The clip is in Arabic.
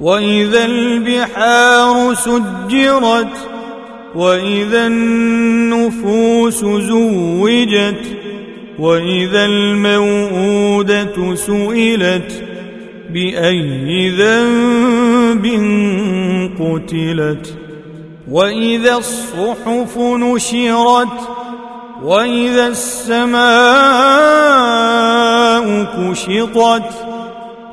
وإذا البحار سجرت وإذا النفوس زوجت وإذا الموءودة سئلت بأي ذنب قتلت وإذا الصحف نشرت وإذا السماء كشطت